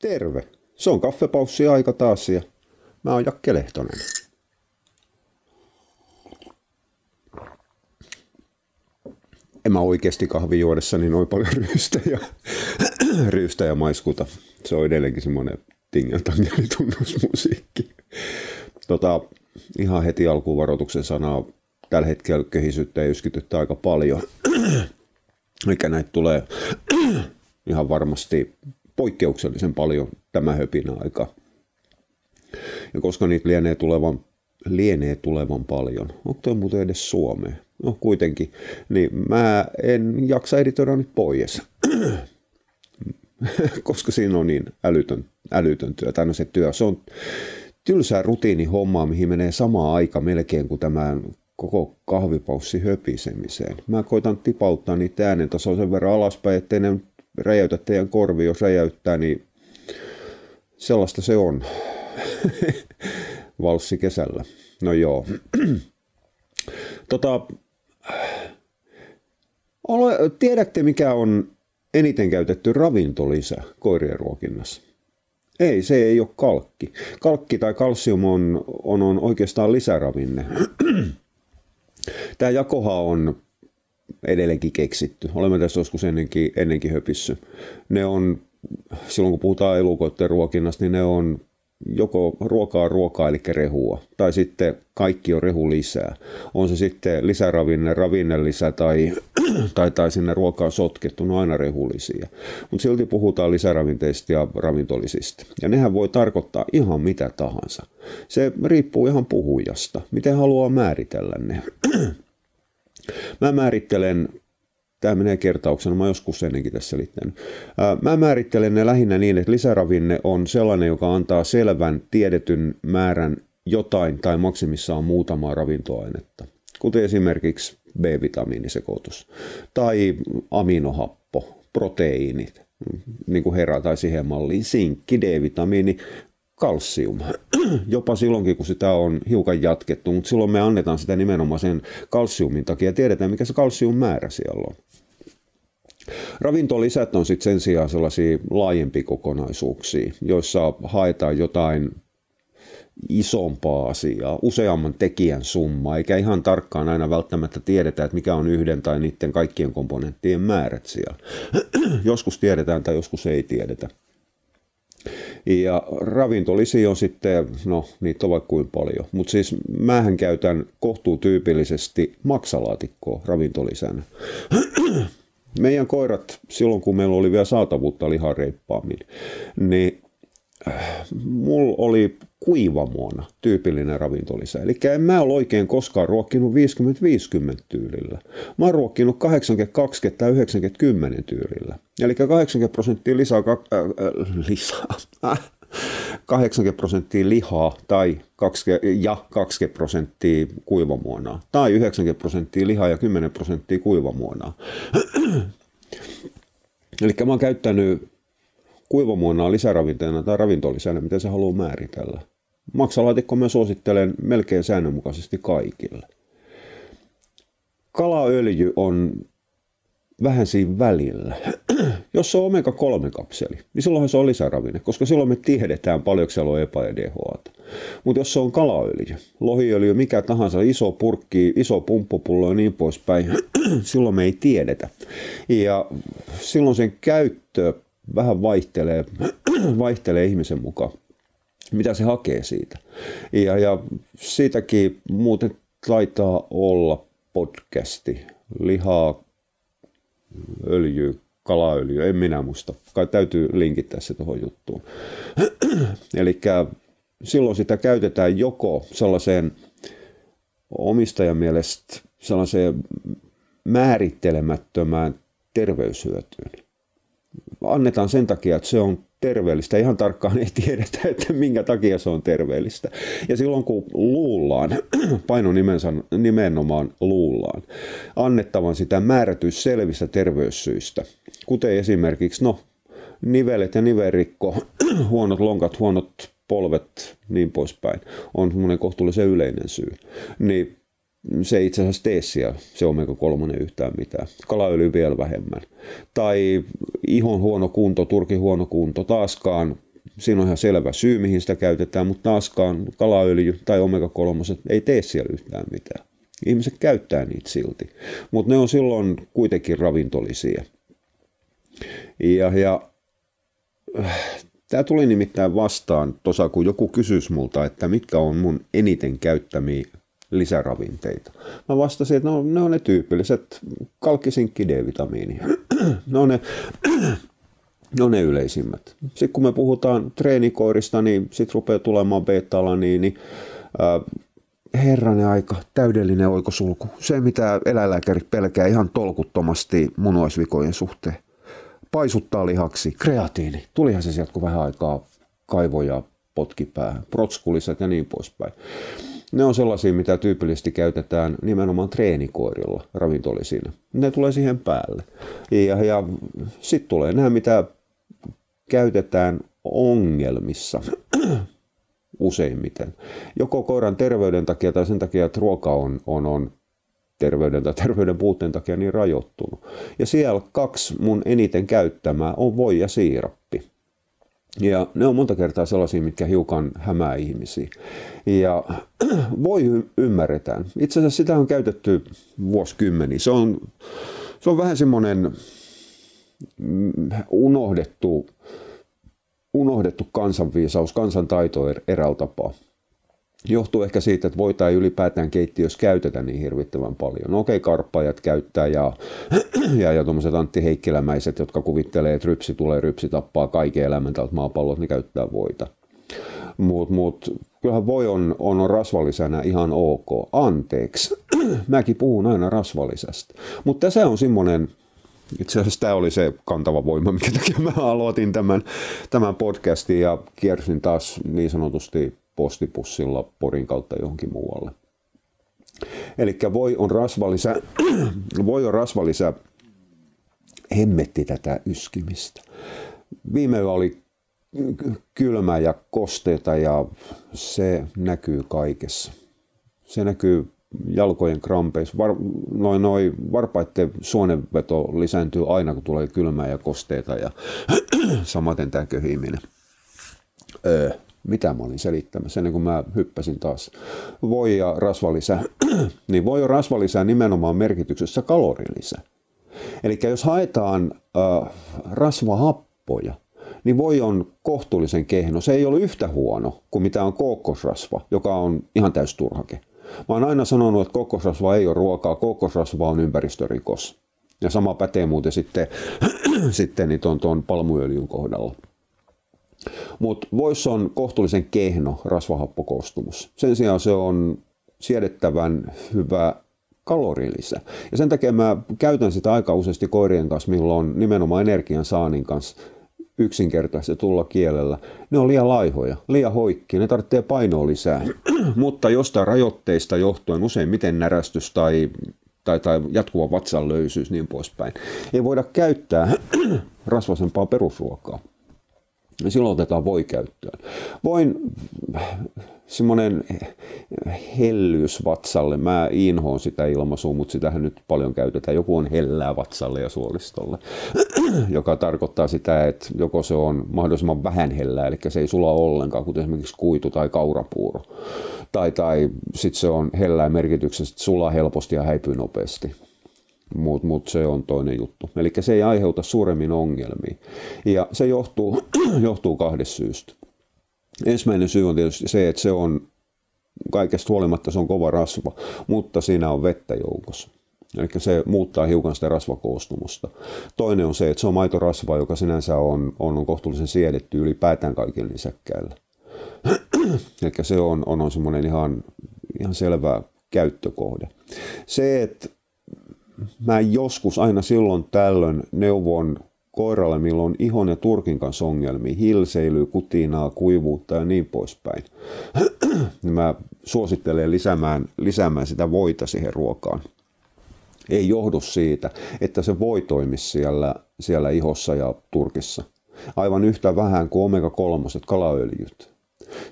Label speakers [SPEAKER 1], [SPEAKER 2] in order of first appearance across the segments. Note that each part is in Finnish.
[SPEAKER 1] Terve. Se on kaffepaussi aika taas ja mä oon Jakke Lehtonen. En mä oikeasti kahvijuodessani noin paljon ryystä ja, ryystä ja maiskuta. Se on edelleenkin semmoinen tingeltangelitunnusmusiikki. Tota, ihan heti alkuun varoituksen sanaa. Tällä hetkellä kehisyttä ja yskityttä aika paljon. Mikä näitä tulee ihan varmasti poikkeuksellisen paljon tämä höpinä aika. Ja koska niitä lienee tulevan, lienee tulevan paljon, onko tuo muuten edes Suomeen? No kuitenkin, niin mä en jaksa editoida nyt pois. koska siinä on niin älytön, älytön työ, no se työ, se on tylsää rutiinihommaa, mihin menee sama aika melkein kuin tämän koko kahvipaussi höpisemiseen. Mä koitan tipauttaa niitä äänen tasoa sen verran alaspäin, ettei ne räjäytä teidän korvi, jos räjäyttää, niin sellaista se on. Valssi kesällä. No joo. tota, ole, tiedätte mikä on eniten käytetty ravintolisä koirien ruokinnassa? Ei, se ei ole kalkki. Kalkki tai kalsium on, on, on oikeastaan lisäravinne. Tämä jakoha on edelleenkin keksitty. Olemme tässä joskus ennenkin, ennenkin höpissy. Ne on, silloin kun puhutaan elukoiden ruokinnasta, niin ne on joko ruokaa ruokaa, eli rehua, tai sitten kaikki on rehu lisää. On se sitten lisäravinne, ravinnelisä tai, tai, tai sinne ruokaan sotkettu, no aina rehullisia. Mutta silti puhutaan lisäravinteista ja ravintolisista. Ja nehän voi tarkoittaa ihan mitä tahansa. Se riippuu ihan puhujasta, miten haluaa määritellä ne. Mä määrittelen tämä menee kertauksena, mä joskus ennenkin tässä selittänyt. Mä määrittelen ne lähinnä niin, että lisäravinne on sellainen, joka antaa selvän tiedetyn määrän jotain tai maksimissaan muutamaa ravintoainetta, kuten esimerkiksi B-vitamiinisekoitus tai aminohappo, proteiinit, niin kuin herra tai siihen malliin, sinkki, D-vitamiini, kalsium. Jopa silloinkin, kun sitä on hiukan jatkettu, mutta silloin me annetaan sitä nimenomaan sen kalsiumin takia. Tiedetään, mikä se kalsium määrä siellä on. Ravintolisät on sitten sen sijaan sellaisia laajempia kokonaisuuksia, joissa haetaan jotain isompaa asiaa, useamman tekijän summa, eikä ihan tarkkaan aina välttämättä tiedetä, että mikä on yhden tai niiden kaikkien komponenttien määrät siellä. joskus tiedetään tai joskus ei tiedetä. Ja ravintolisia on sitten, no niitä on vaikka kuin paljon, mutta siis mähän käytän kohtuutyypillisesti maksalaatikkoa ravintolisänä. Meidän koirat, silloin kun meillä oli vielä saatavuutta lihan reippaammin, niin mulla oli kuivamuona tyypillinen ravintolisä. Eli en mä ole oikein koskaan ruokkinut 50-50 tyylillä. Mä oon ruokkinut 80-20 tai 90-10 tyylillä. Eli 80 prosenttia lisää, äh, äh, lisää. 80 prosenttia lihaa tai 20, ja 20 prosenttia kuivamuonaa. Tai 90 prosenttia lihaa ja 10 prosenttia kuivamuonaa. Eli mä oon käyttänyt kuivamuonaa lisäravinteena tai ravintolisänä, miten se haluaa määritellä. Maksalaatikko mä suosittelen melkein säännönmukaisesti kaikille. Kalaöljy on vähän siinä välillä. Jos se on omega-3-kapseli, niin silloinhan se on lisäravinne, koska silloin me tiedetään paljonko siellä on epä- ja. Mutta jos se on kalaöljy, lohiöljy, mikä tahansa, iso purkki, iso pumppupullo ja niin poispäin, silloin me ei tiedetä. Ja silloin sen käyttö vähän vaihtelee, vaihtelee ihmisen mukaan, mitä se hakee siitä. Ja, ja siitäkin muuten taitaa olla podcasti, lihaa, öljy, kalaöljy, en minä muista. Kai täytyy linkittää se tuohon juttuun. Eli silloin sitä käytetään joko sellaiseen omistajan mielestä sellaiseen määrittelemättömään terveyshyötyyn. Annetaan sen takia, että se on terveellistä. Ihan tarkkaan ei tiedetä, että minkä takia se on terveellistä. Ja silloin kun luullaan, paino nimensä, nimenomaan luullaan, annettavan sitä määrätys selvistä terveyssyistä, kuten esimerkiksi no, nivelet ja niverikko, huonot lonkat, huonot polvet, niin poispäin, on semmoinen kohtuullisen yleinen syy. Niin se ei itse asiassa tee siellä se omega-3 yhtään mitään. Kalaöljy vielä vähemmän. Tai ihon huono kunto, turkin huono kunto, taaskaan Siinä on ihan selvä syy, mihin sitä käytetään, mutta taaskaan kalaöljy tai omega-3 ei tee siellä yhtään mitään. Ihmiset käyttää niitä silti, mutta ne on silloin kuitenkin ravintolisia. Ja, ja Tämä tuli nimittäin vastaan tuossa, kun joku kysyisi multa, että mitkä on mun eniten käyttämiä lisäravinteita. Mä vastasin, että no, ne on ne tyypilliset kalkkisinkki D-vitamiini. ne on ne, on ne yleisimmät. Sitten kun me puhutaan treenikoirista, niin sitten rupeaa tulemaan beta-alaniini, niin, äh, herranen aika, täydellinen oikosulku. Se, mitä eläinlääkärit pelkää ihan tolkuttomasti munuaisvikojen suhteen paisuttaa lihaksi, kreatiini. Tulihan se sieltä, kun vähän aikaa kaivoja potki päähän, protskuliset ja niin poispäin. Ne on sellaisia, mitä tyypillisesti käytetään nimenomaan treenikoirilla ravintolisina. Ne tulee siihen päälle. Ja, ja sitten tulee nämä, mitä käytetään ongelmissa useimmiten. Joko koiran terveyden takia tai sen takia, että ruoka on, on, on terveyden tai terveyden puutteen takia niin rajoittunut. Ja siellä kaksi mun eniten käyttämää on voi ja siirappi. Ja ne on monta kertaa sellaisia, mitkä hiukan hämää ihmisiä. Ja voi ymmärretään. Itse asiassa sitä on käytetty vuosikymmeniä. Se on, se on vähän semmoinen mm, unohdettu, unohdettu kansanviisaus, kansantaito er, eräältä tapaa johtuu ehkä siitä, että voita ei ylipäätään keittiössä käytetä niin hirvittävän paljon. No okei, okay, karppajat käyttää ja, ja, ja tuommoiset Antti Heikkilämäiset, jotka kuvittelee, että rypsi tulee, rypsi tappaa kaiken elämän tältä maapallolta, niin käyttää voita. Mutta mut, kyllähän voi on, on rasvallisena ihan ok. Anteeksi, mäkin puhun aina rasvallisesta. Mutta tässä on semmoinen, itse asiassa tämä oli se kantava voima, mikä takia mä aloitin tämän, tämän podcastin ja kiersin taas niin sanotusti postipussilla Porin kautta johonkin muualle. Eli voi on rasvalisä, voi on rasvalisä hemmetti tätä yskimistä. Viime yö oli kylmä ja kosteita ja se näkyy kaikessa. Se näkyy jalkojen krampeissa. Var, noin, noin varpaiden suonenveto lisääntyy aina, kun tulee kylmää ja kosteita ja samaten tämä köhiminen. Öö, mitä mä olin selittämässä ennen kuin mä hyppäsin taas. Voi ja rasvalisä, niin voi ja rasvalisä nimenomaan merkityksessä kalorilisä. Eli jos haetaan äh, rasvahappoja, niin voi on kohtuullisen kehno. Se ei ole yhtä huono kuin mitä on kookosrasva, joka on ihan täysturhake. Mä oon aina sanonut, että kookosrasva ei ole ruokaa, kookosrasva on ympäristörikos. Ja sama pätee muuten sitten, sitten niin tuon, tuon palmuöljyn kohdalla. Mutta voissa on kohtuullisen kehno rasvahappokoostumus. Sen sijaan se on siedettävän hyvä kalorilisä. Ja sen takia mä käytän sitä aika useasti koirien kanssa, milloin nimenomaan energian saanin kanssa yksinkertaisesti tulla kielellä. Ne on liian laihoja, liian hoikkia, ne tarvitsee painoa lisää. Mutta jostain rajoitteista johtuen, useimmiten närästys tai, tai, tai jatkuva vatsanlöysyys niin poispäin, ei voida käyttää rasvasempaa perusruokaa niin silloin otetaan voi käyttöön. Voin semmoinen hellyys vatsalle, mä inhoon sitä ilmaisua, mutta sitähän nyt paljon käytetään. Joku on hellää vatsalle ja suolistolle, joka tarkoittaa sitä, että joko se on mahdollisimman vähän hellää, eli se ei sula ollenkaan, kuten esimerkiksi kuitu tai kaurapuuro. Tai, tai sitten se on hellää merkityksessä, että sulaa helposti ja häipyy nopeasti mutta mut se on toinen juttu. Eli se ei aiheuta suuremmin ongelmia. Ja se johtuu, johtuu kahdesta syystä. Ensimmäinen syy on tietysti se, että se on kaikesta huolimatta se on kova rasva, mutta siinä on vettä joukossa. Eli se muuttaa hiukan sitä rasvakoostumusta. Toinen on se, että se on maitorasva, joka sinänsä on, on, on kohtuullisen siedetty ylipäätään kaikilla nisäkkäillä. Eli se on, on, on semmoinen ihan, ihan selvä käyttökohde. Se, että mä joskus aina silloin tällöin neuvon koiralle, milloin on ihon ja turkin kanssa ongelmia, hilseilyä, kutinaa, kuivuutta ja niin poispäin. Niin mä suosittelen lisäämään, lisäämään sitä voita siihen ruokaan. Ei johdu siitä, että se voi toimia siellä, siellä ihossa ja turkissa. Aivan yhtä vähän kuin omega-3 kalaöljyt.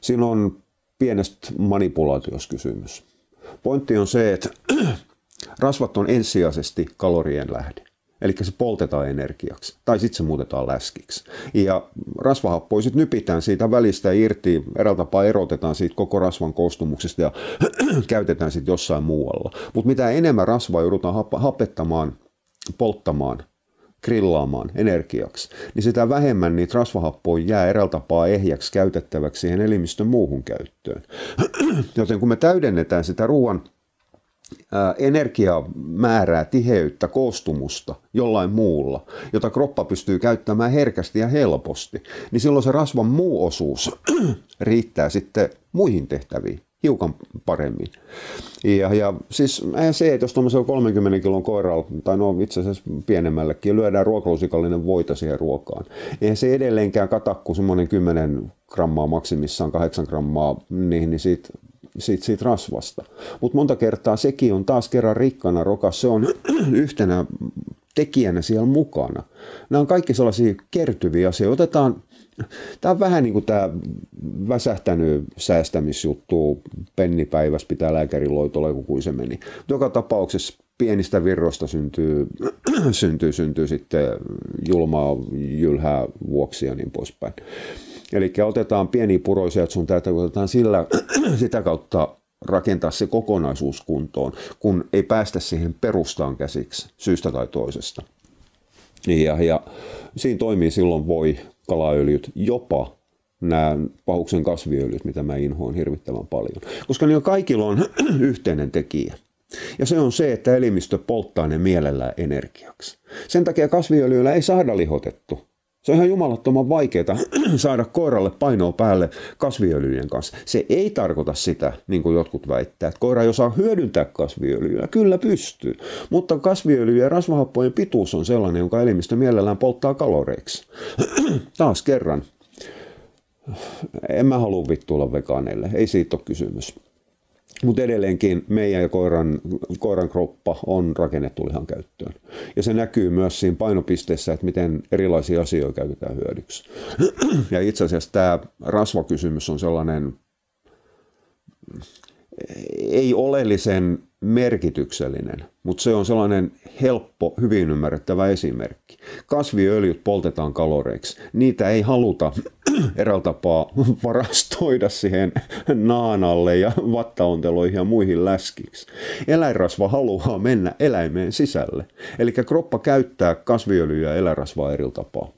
[SPEAKER 1] Siinä on pienestä manipulaatiosta kysymys. Pointti on se, että Rasvat on ensisijaisesti kalorien lähde. Eli se poltetaan energiaksi, tai sitten se muutetaan läskiksi. Ja rasvahappoja sitten nypitään siitä välistä irti, eräällä tapaa erotetaan siitä koko rasvan koostumuksesta ja käytetään sitten jossain muualla. Mutta mitä enemmän rasvaa joudutaan hapettamaan, polttamaan, grillaamaan energiaksi, niin sitä vähemmän niitä rasvahappoja jää eräällä tapaa ehjäksi käytettäväksi siihen elimistön muuhun käyttöön. Joten kun me täydennetään sitä ruoan energiamäärää, tiheyttä, koostumusta jollain muulla, jota kroppa pystyy käyttämään herkästi ja helposti, niin silloin se rasvan muu osuus riittää sitten muihin tehtäviin hiukan paremmin. Ja, ja siis se, että jos tuollaisella 30 kilon koiralla, tai no itse asiassa pienemmällekin, lyödään ruokalusikallinen voita siihen ruokaan, eihän se edelleenkään kata kuin semmoinen 10 grammaa maksimissaan, 8 grammaa niihin, niin siitä siitä, siitä rasvasta. Mutta monta kertaa sekin on taas kerran rikkana rokas, se on yhtenä tekijänä siellä mukana. Nämä on kaikki sellaisia kertyviä asioita. Otetaan, tämä on vähän niin kuin tämä väsähtänyt säästämisjuttu, pennipäivässä pitää lääkärin loitolle, kun se meni. Joka tapauksessa pienistä virroista syntyy, syntyy, syntyy sitten julmaa, jylhää vuoksi ja niin poispäin. Eli otetaan pieni puroisia, että sun täytyy otetaan sillä, sitä kautta rakentaa se kokonaisuus kuntoon, kun ei päästä siihen perustaan käsiksi syystä tai toisesta. Ja, ja siinä toimii silloin voi kalaöljyt, jopa nämä pahuksen kasviöljyt, mitä mä inhoan hirvittävän paljon. Koska niillä kaikilla on yhteinen tekijä. Ja se on se, että elimistö polttaa ne mielellään energiaksi. Sen takia kasviöljyllä ei saada lihotettu. Se on ihan jumalattoman vaikeaa saada koiralle painoa päälle kasviöljyjen kanssa. Se ei tarkoita sitä, niin kuin jotkut väittää, että koira ei osaa hyödyntää kasviöljyä. Kyllä pystyy, mutta kasviöljy ja rasvahappojen pituus on sellainen, jonka elimistö mielellään polttaa kaloreiksi. Taas kerran, en mä halua vittuilla vegaaneille, ei siitä ole kysymys. Mutta edelleenkin meidän ja koiran, koiran kroppa on rakennettu lihan käyttöön. Ja se näkyy myös siinä painopisteessä, että miten erilaisia asioita käytetään hyödyksi. Ja itse asiassa tämä rasvakysymys on sellainen ei oleellisen merkityksellinen, mutta se on sellainen helppo, hyvin ymmärrettävä esimerkki. Kasviöljyt poltetaan kaloreiksi. Niitä ei haluta eräällä tapaa varastoida siihen naanalle ja vattaonteloihin ja muihin läskiksi. Eläinrasva haluaa mennä eläimeen sisälle. Eli kroppa käyttää kasviöljyä ja eläinrasvaa eri tapaa.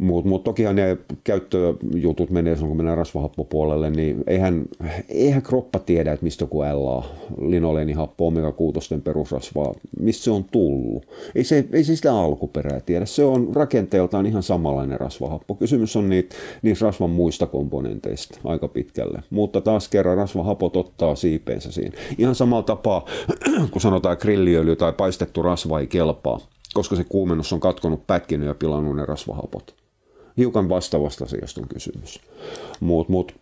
[SPEAKER 1] Mutta mut tokihan ne käyttöjutut menee kun mennään rasvahappopuolelle, niin eihän, eihän kroppa tiedä, että mistä joku LA, linoleenihappo, omega-6 perusrasvaa, mistä se on tullut. Ei se, ei se sitä alkuperää tiedä. Se on rakenteeltaan ihan samanlainen rasvahappo. Kysymys on niitä, niistä rasvan muista komponenteista aika pitkälle. Mutta taas kerran rasvahapot ottaa siipeensä siinä. Ihan samalla tapaa, kun sanotaan grilliöljy tai paistettu rasva ei kelpaa koska se kuumennus on katkonut, pätkinyt ja pilannut ne rasvahapot hiukan vastaavasta asiasta on kysymys. Mutta mut,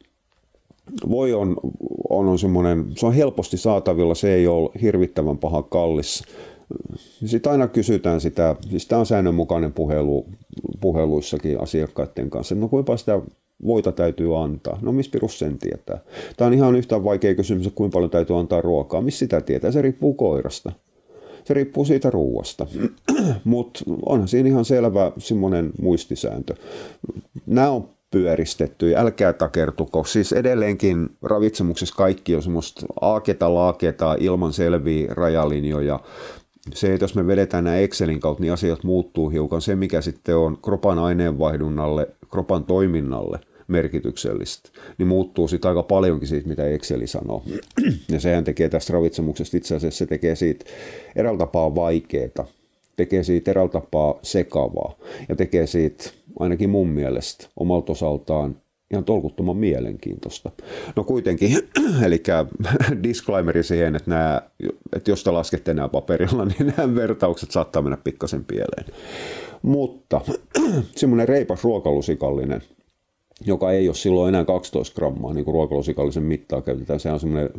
[SPEAKER 1] voi on, on, on semmoinen, se on helposti saatavilla, se ei ole hirvittävän paha kallis. Sitten aina kysytään sitä, siis tämä on säännönmukainen puhelu, puheluissakin asiakkaiden kanssa, no kuinka sitä voita täytyy antaa. No missä pirus sen tietää? Tämä on ihan yhtä vaikea kysymys, kuinka paljon täytyy antaa ruokaa. Missä sitä tietää? Se riippuu koirasta. Se riippuu siitä ruuasta. Mutta onhan siinä ihan selvä semmoinen muistisääntö. Nämä on pyöristetty. Älkää takertuko. Siis edelleenkin ravitsemuksessa kaikki on semmoista aaketa laaketa ilman selviä rajalinjoja. Se, että jos me vedetään nämä Excelin kautta, niin asiat muuttuu hiukan. Se, mikä sitten on kropan aineenvaihdunnalle, kropan toiminnalle, merkityksellistä, niin muuttuu sitten aika paljonkin siitä, mitä Exceli sanoo. Ja sehän tekee tästä ravitsemuksesta itse asiassa, se tekee siitä eräällä tapaa vaikeaa, tekee siitä eräällä tapaa sekavaa ja tekee siitä ainakin mun mielestä omalta osaltaan ihan tolkuttoman mielenkiintoista. No kuitenkin, eli disclaimeri siihen, että, nämä, että jos te laskette nämä paperilla, niin nämä vertaukset saattaa mennä pikkasen pieleen. Mutta semmoinen reipas ruokalusikallinen – joka ei ole silloin enää 12 grammaa, niin kuin ruokalusikallisen mittaa käytetään. Se on semmoinen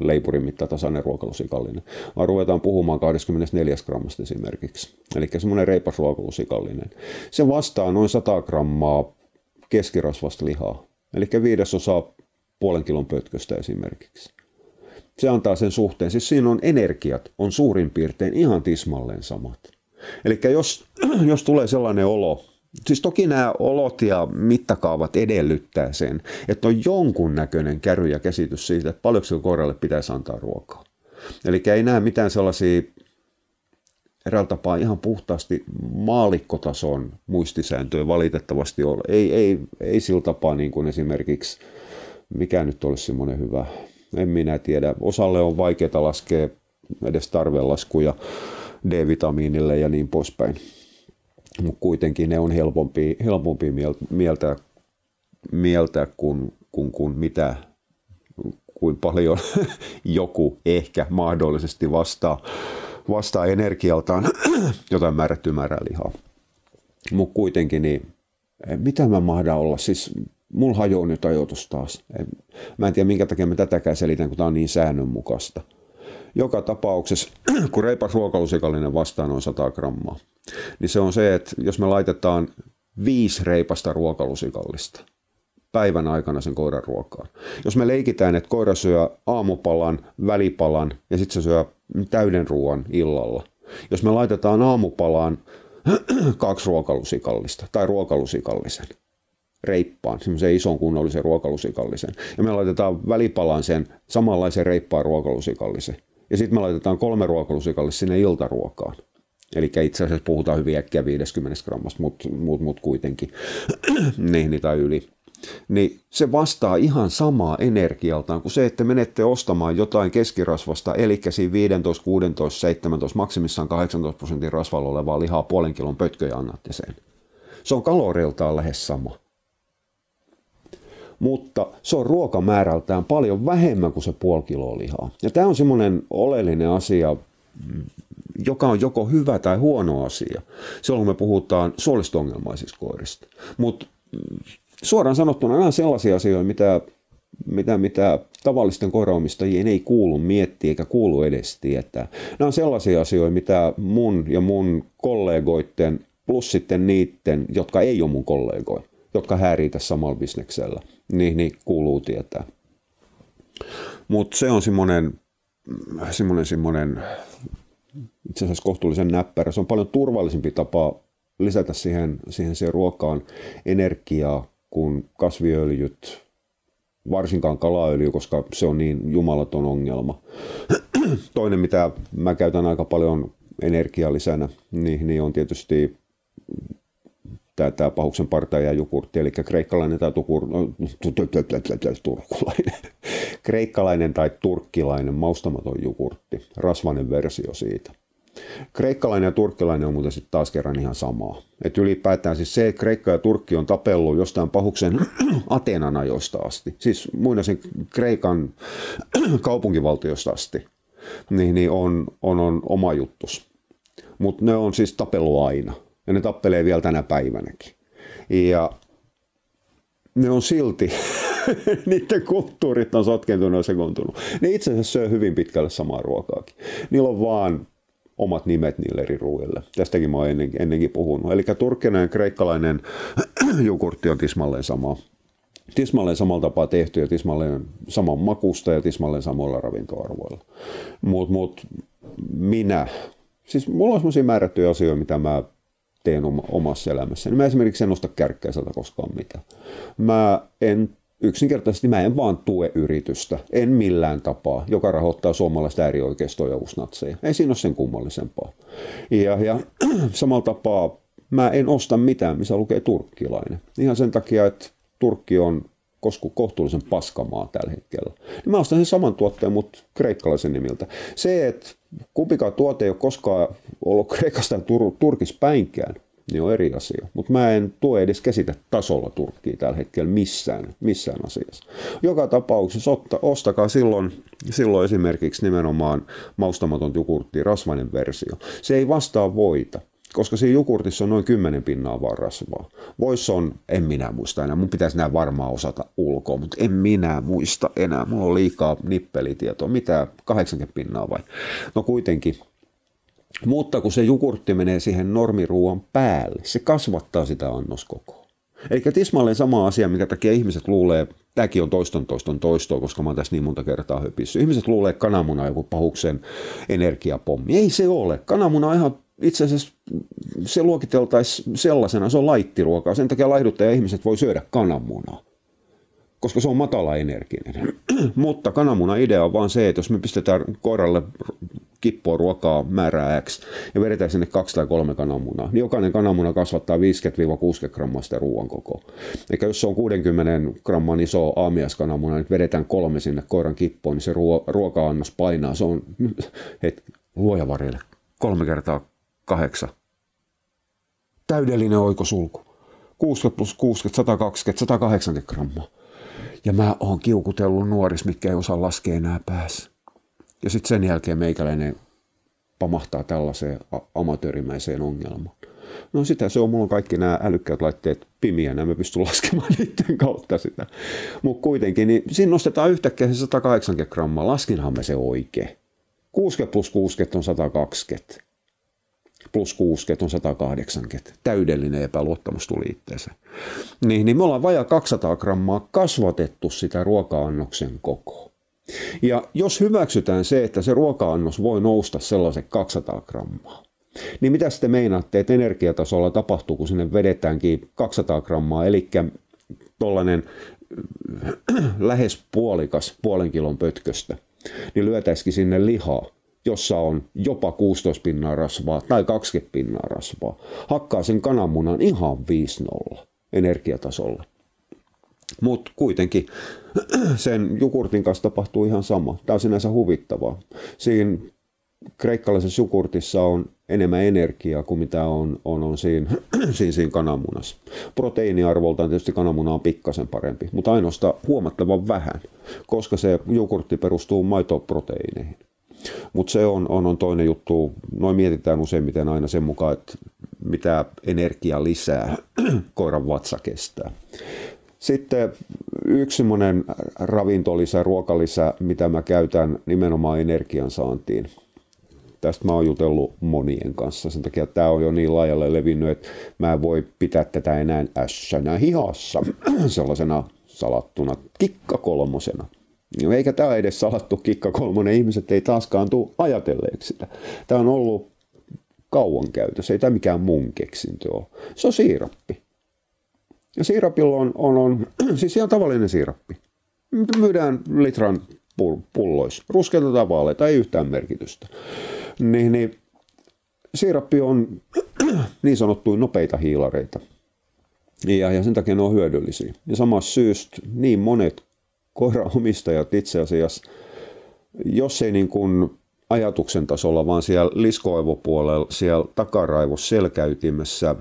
[SPEAKER 1] leipurin mitta tasainen ruokalusikallinen, vaan ruvetaan puhumaan 24 grammasta esimerkiksi. Eli semmoinen reipas ruokalusikallinen. Se vastaa noin 100 grammaa keskirasvasta lihaa, eli viidesosa puolen kilon pötköstä esimerkiksi. Se antaa sen suhteen. Siis siinä on energiat, on suurin piirtein ihan tismalleen samat. Eli jos, jos tulee sellainen olo, Siis toki nämä olot ja mittakaavat edellyttää sen, että on jonkun näköinen käry ja käsitys siitä, että paljonko koiralle pitäisi antaa ruokaa. Eli ei näe mitään sellaisia eräällä tapaa ihan puhtaasti maalikkotason muistisääntöjä valitettavasti ole. Ei, ei, ei sillä tapaa niin kuin esimerkiksi, mikä nyt olisi semmoinen hyvä, en minä tiedä. Osalle on vaikeaa laskea edes tarvelaskuja D-vitamiinille ja niin poispäin. Mutta kuitenkin ne on helpompi, helpompi mieltä, mieltä kuin, kuin, kuin mitä kuin paljon joku ehkä mahdollisesti vastaa, vastaa energialtaan jotain määrättyä määrää lihaa. Mutta kuitenkin, niin eh, mitä mä mahdan olla? Siis mulla hajoaa nyt ajoitus taas. Mä en tiedä minkä takia mä tätäkään selitän, kun tämä on niin säännönmukaista. Joka tapauksessa, kun reipas ruokalusikallinen vastaan on 100 grammaa, niin se on se, että jos me laitetaan viisi reipasta ruokalusikallista – päivän aikana sen koiran ruokaan. Jos me leikitään, että koira syö aamupalan, välipalan ja sitten se syö täyden ruoan illalla. Jos me laitetaan aamupalaan kaksi ruokalusikallista tai ruokalusikallisen reippaan, semmoisen ison kunnollisen ruokalusikallisen. Ja me laitetaan välipalaan sen samanlaisen reippaan ruokalusikallisen. Ja sitten me laitetaan kolme ruokalusikallista sinne iltaruokaan. Eli itse asiassa puhutaan hyvin äkkiä 50 grammasta, mutta mut, mut kuitenkin, niin, tai yli niin se vastaa ihan samaa energialtaan kuin se, että menette ostamaan jotain keskirasvasta, eli siinä 15, 16, 17, maksimissaan 18 prosentin rasvalla olevaa lihaa puolen kilon pötköjä annatte sen. Se on kaloreiltaan lähes sama. Mutta se on ruokamäärältään paljon vähemmän kuin se puoli kiloa lihaa. Ja tämä on semmoinen oleellinen asia, joka on joko hyvä tai huono asia, silloin me puhutaan suolistongelmaisista koirista. Mutta suoraan sanottuna nämä on sellaisia asioita, mitä, mitä, mitä tavallisten koiraomistajien ei kuulu miettiä eikä kuulu edes tietää. Nämä on sellaisia asioita, mitä mun ja mun kollegoiden plus sitten niiden, jotka ei ole mun kollegoja, jotka häärii tässä samalla bisneksellä, niin, niin kuuluu tietää. Mutta se on semmoinen, semmoinen, semmoinen itse asiassa kohtuullisen näppärä. Se on paljon turvallisempi tapa lisätä siihen, siihen, siihen ruokaan energiaa kuin kasviöljyt, varsinkaan kalaöljy, koska se on niin jumalaton ongelma. Toinen, mitä mä käytän aika paljon energialisänä, niin, niin on tietysti tämä, tämä pahuksen parta ja jukurtti, eli kreikkalainen tai tukur, no, turkulainen, kreikkalainen tai turkkilainen maustamaton jukurtti, rasvainen versio siitä. Kreikkalainen ja turkkilainen on muuten sitten taas kerran ihan samaa. Et ylipäätään siis se, että Kreikka ja Turkki on tapellut jostain pahuksen Atenan ajoista asti, siis muinaisen Kreikan kaupunkivaltiosta asti, niin, niin on, on, on oma juttus. Mutta ne on siis tapellut aina. Ja ne tappelee vielä tänä päivänäkin. Ja ne on silti, niiden kulttuurit on sotkentunut ja sekoontunut. Ne itse asiassa syö hyvin pitkälle samaa ruokaakin. Niillä on vaan omat nimet niille eri ruuille. Tästäkin mä oon ennenkin, ennenkin puhunut. Eli turkkinen ja kreikkalainen jogurtti on tismalleen sama. Tismalleen samalla tapaa tehty ja tismalleen saman makusta ja tismalleen samoilla ravintoarvoilla. Mutta mut, minä, siis mulla on sellaisia määrättyjä asioita, mitä mä teen omassa elämässäni. Mä esimerkiksi en osta kärkkäiseltä koskaan mitään. Mä en yksinkertaisesti mä en vaan tue yritystä, en millään tapaa, joka rahoittaa suomalaista äärioikeistoa ja uusnatseja. Ei siinä ole sen kummallisempaa. Ja, ja samalla tapaa mä en osta mitään, missä lukee turkkilainen. Ihan sen takia, että Turkki on kosku kohtuullisen paskamaa tällä hetkellä. Mä ostan sen saman tuotteen, mutta kreikkalaisen nimiltä. Se, että kumpikaan tuote ei ole koskaan ollut Kreikasta tai Tur- Turkissa päinkään, niin on eri asia. Mutta mä en tuo edes tasolla Turkkiin tällä hetkellä missään, missään asiassa. Joka tapauksessa otta, ostakaa silloin, silloin esimerkiksi nimenomaan maustamaton jukurtti, rasvainen versio. Se ei vastaa voita koska siinä jukurtissa on noin 10 pinnaa vaan rasvaa. Voissa on, en minä muista enää, mun pitäisi nämä varmaan osata ulkoa, mutta en minä muista enää. Mulla on liikaa nippelitietoa. Mitä, 80 pinnaa vai? No kuitenkin, mutta kun se jukurtti menee siihen normiruuan päälle, se kasvattaa sitä annoskokoa. Eli tismalleen sama asia, minkä takia ihmiset luulee, tämäkin on toiston toiston toistoa, koska mä oon tässä niin monta kertaa höpissä. Ihmiset luulee, kananmuna joku pahuksen energiapommi. Ei se ole. Kananmuna on ihan itse asiassa se luokiteltaisiin sellaisena, se on laittiruokaa. Sen takia laihduttaja ihmiset voi syödä kananmunaa koska se on matala energinen. Mutta kananmunan idea on vaan se, että jos me pistetään koiralle kippoa ruokaa määrää X ja vedetään sinne kaksi tai kolme kananmunaa, niin jokainen kananmuna kasvattaa 50-60 grammaa sitä ruoan koko. Eikä jos se on 60 gramman iso aamiaskananmuna, niin vedetään kolme sinne koiran kippoon, niin se ruo- ruoka-annos painaa. Se on, het, luoja varjelle, kolme kertaa kahdeksan. Täydellinen oikosulku. 60 plus 60, 120, 180 grammaa. Ja mä oon kiukutellut nuoris, mikä ei osaa laskea enää päässä. Ja sitten sen jälkeen meikäläinen pamahtaa tällaiseen amatöörimäiseen ongelmaan. No sitä se on, mulla on kaikki nämä älykkäät laitteet pimiä, mä pystyn laskemaan niiden kautta sitä. Mutta kuitenkin, niin siinä nostetaan yhtäkkiä se 180 grammaa, laskinhan me se oikein. 60 plus 60 on 120 plus 60 on 180. Täydellinen epäluottamus tuli itteeseen. Niin, niin me ollaan vajaa 200 grammaa kasvatettu sitä ruoka-annoksen kokoa. Ja jos hyväksytään se, että se ruoka-annos voi nousta sellaisen 200 grammaa, niin mitä sitten meinaatte, että energiatasolla tapahtuu, kun sinne vedetäänkin 200 grammaa, eli tuollainen lähes puolikas puolen kilon pötköstä, niin lyötäisikin sinne lihaa jossa on jopa 16 pinnaa rasvaa tai 20 pinnaa rasvaa. Hakkaa sen kananmunan ihan 5-0 energiatasolla. Mutta kuitenkin sen jukurtin kanssa tapahtuu ihan sama. Tämä on sinänsä huvittavaa. Siinä kreikkalaisessa jukurtissa on enemmän energiaa kuin mitä on, on, on siinä, siinä, siinä kananmunassa. Proteiiniarvoltaan tietysti kananmuna on pikkasen parempi, mutta ainoastaan huomattavan vähän, koska se jukurtti perustuu maitoproteiineihin. Mutta se on, on, on toinen juttu. Noin mietitään useimmiten aina sen mukaan, että mitä energia lisää koiran vatsa kestää. Sitten yksi semmoinen ravintolisä, ruokalisä, mitä mä käytän nimenomaan energiansaantiin. Tästä mä oon jutellut monien kanssa. Sen takia tämä on jo niin laajalle levinnyt, että mä en voi pitää tätä enää ässänä hihassa sellaisena salattuna kikka kolmosena. Eikä tämä edes salattu kikka kolmonen, ihmiset ei taaskaan tule ajatelleeksi sitä. Tämä on ollut kauan käytössä, ei tämä mikään mun keksintö ole. Se on siirappi. Ja siirapilla on, on, on siis ihan tavallinen siirappi. Myydään litran pulloissa. Ruskeita tai vaaleita, ei yhtään merkitystä. Niin, niin siirappi on niin sanottuja nopeita hiilareita. Ja, ja sen takia ne on hyödyllisiä. Ja samassa syystä niin monet koiraomistajat itse asiassa, jos ei niin kuin ajatuksen tasolla, vaan siellä liskoaivopuolella, siellä takaraivossa selkäytimessä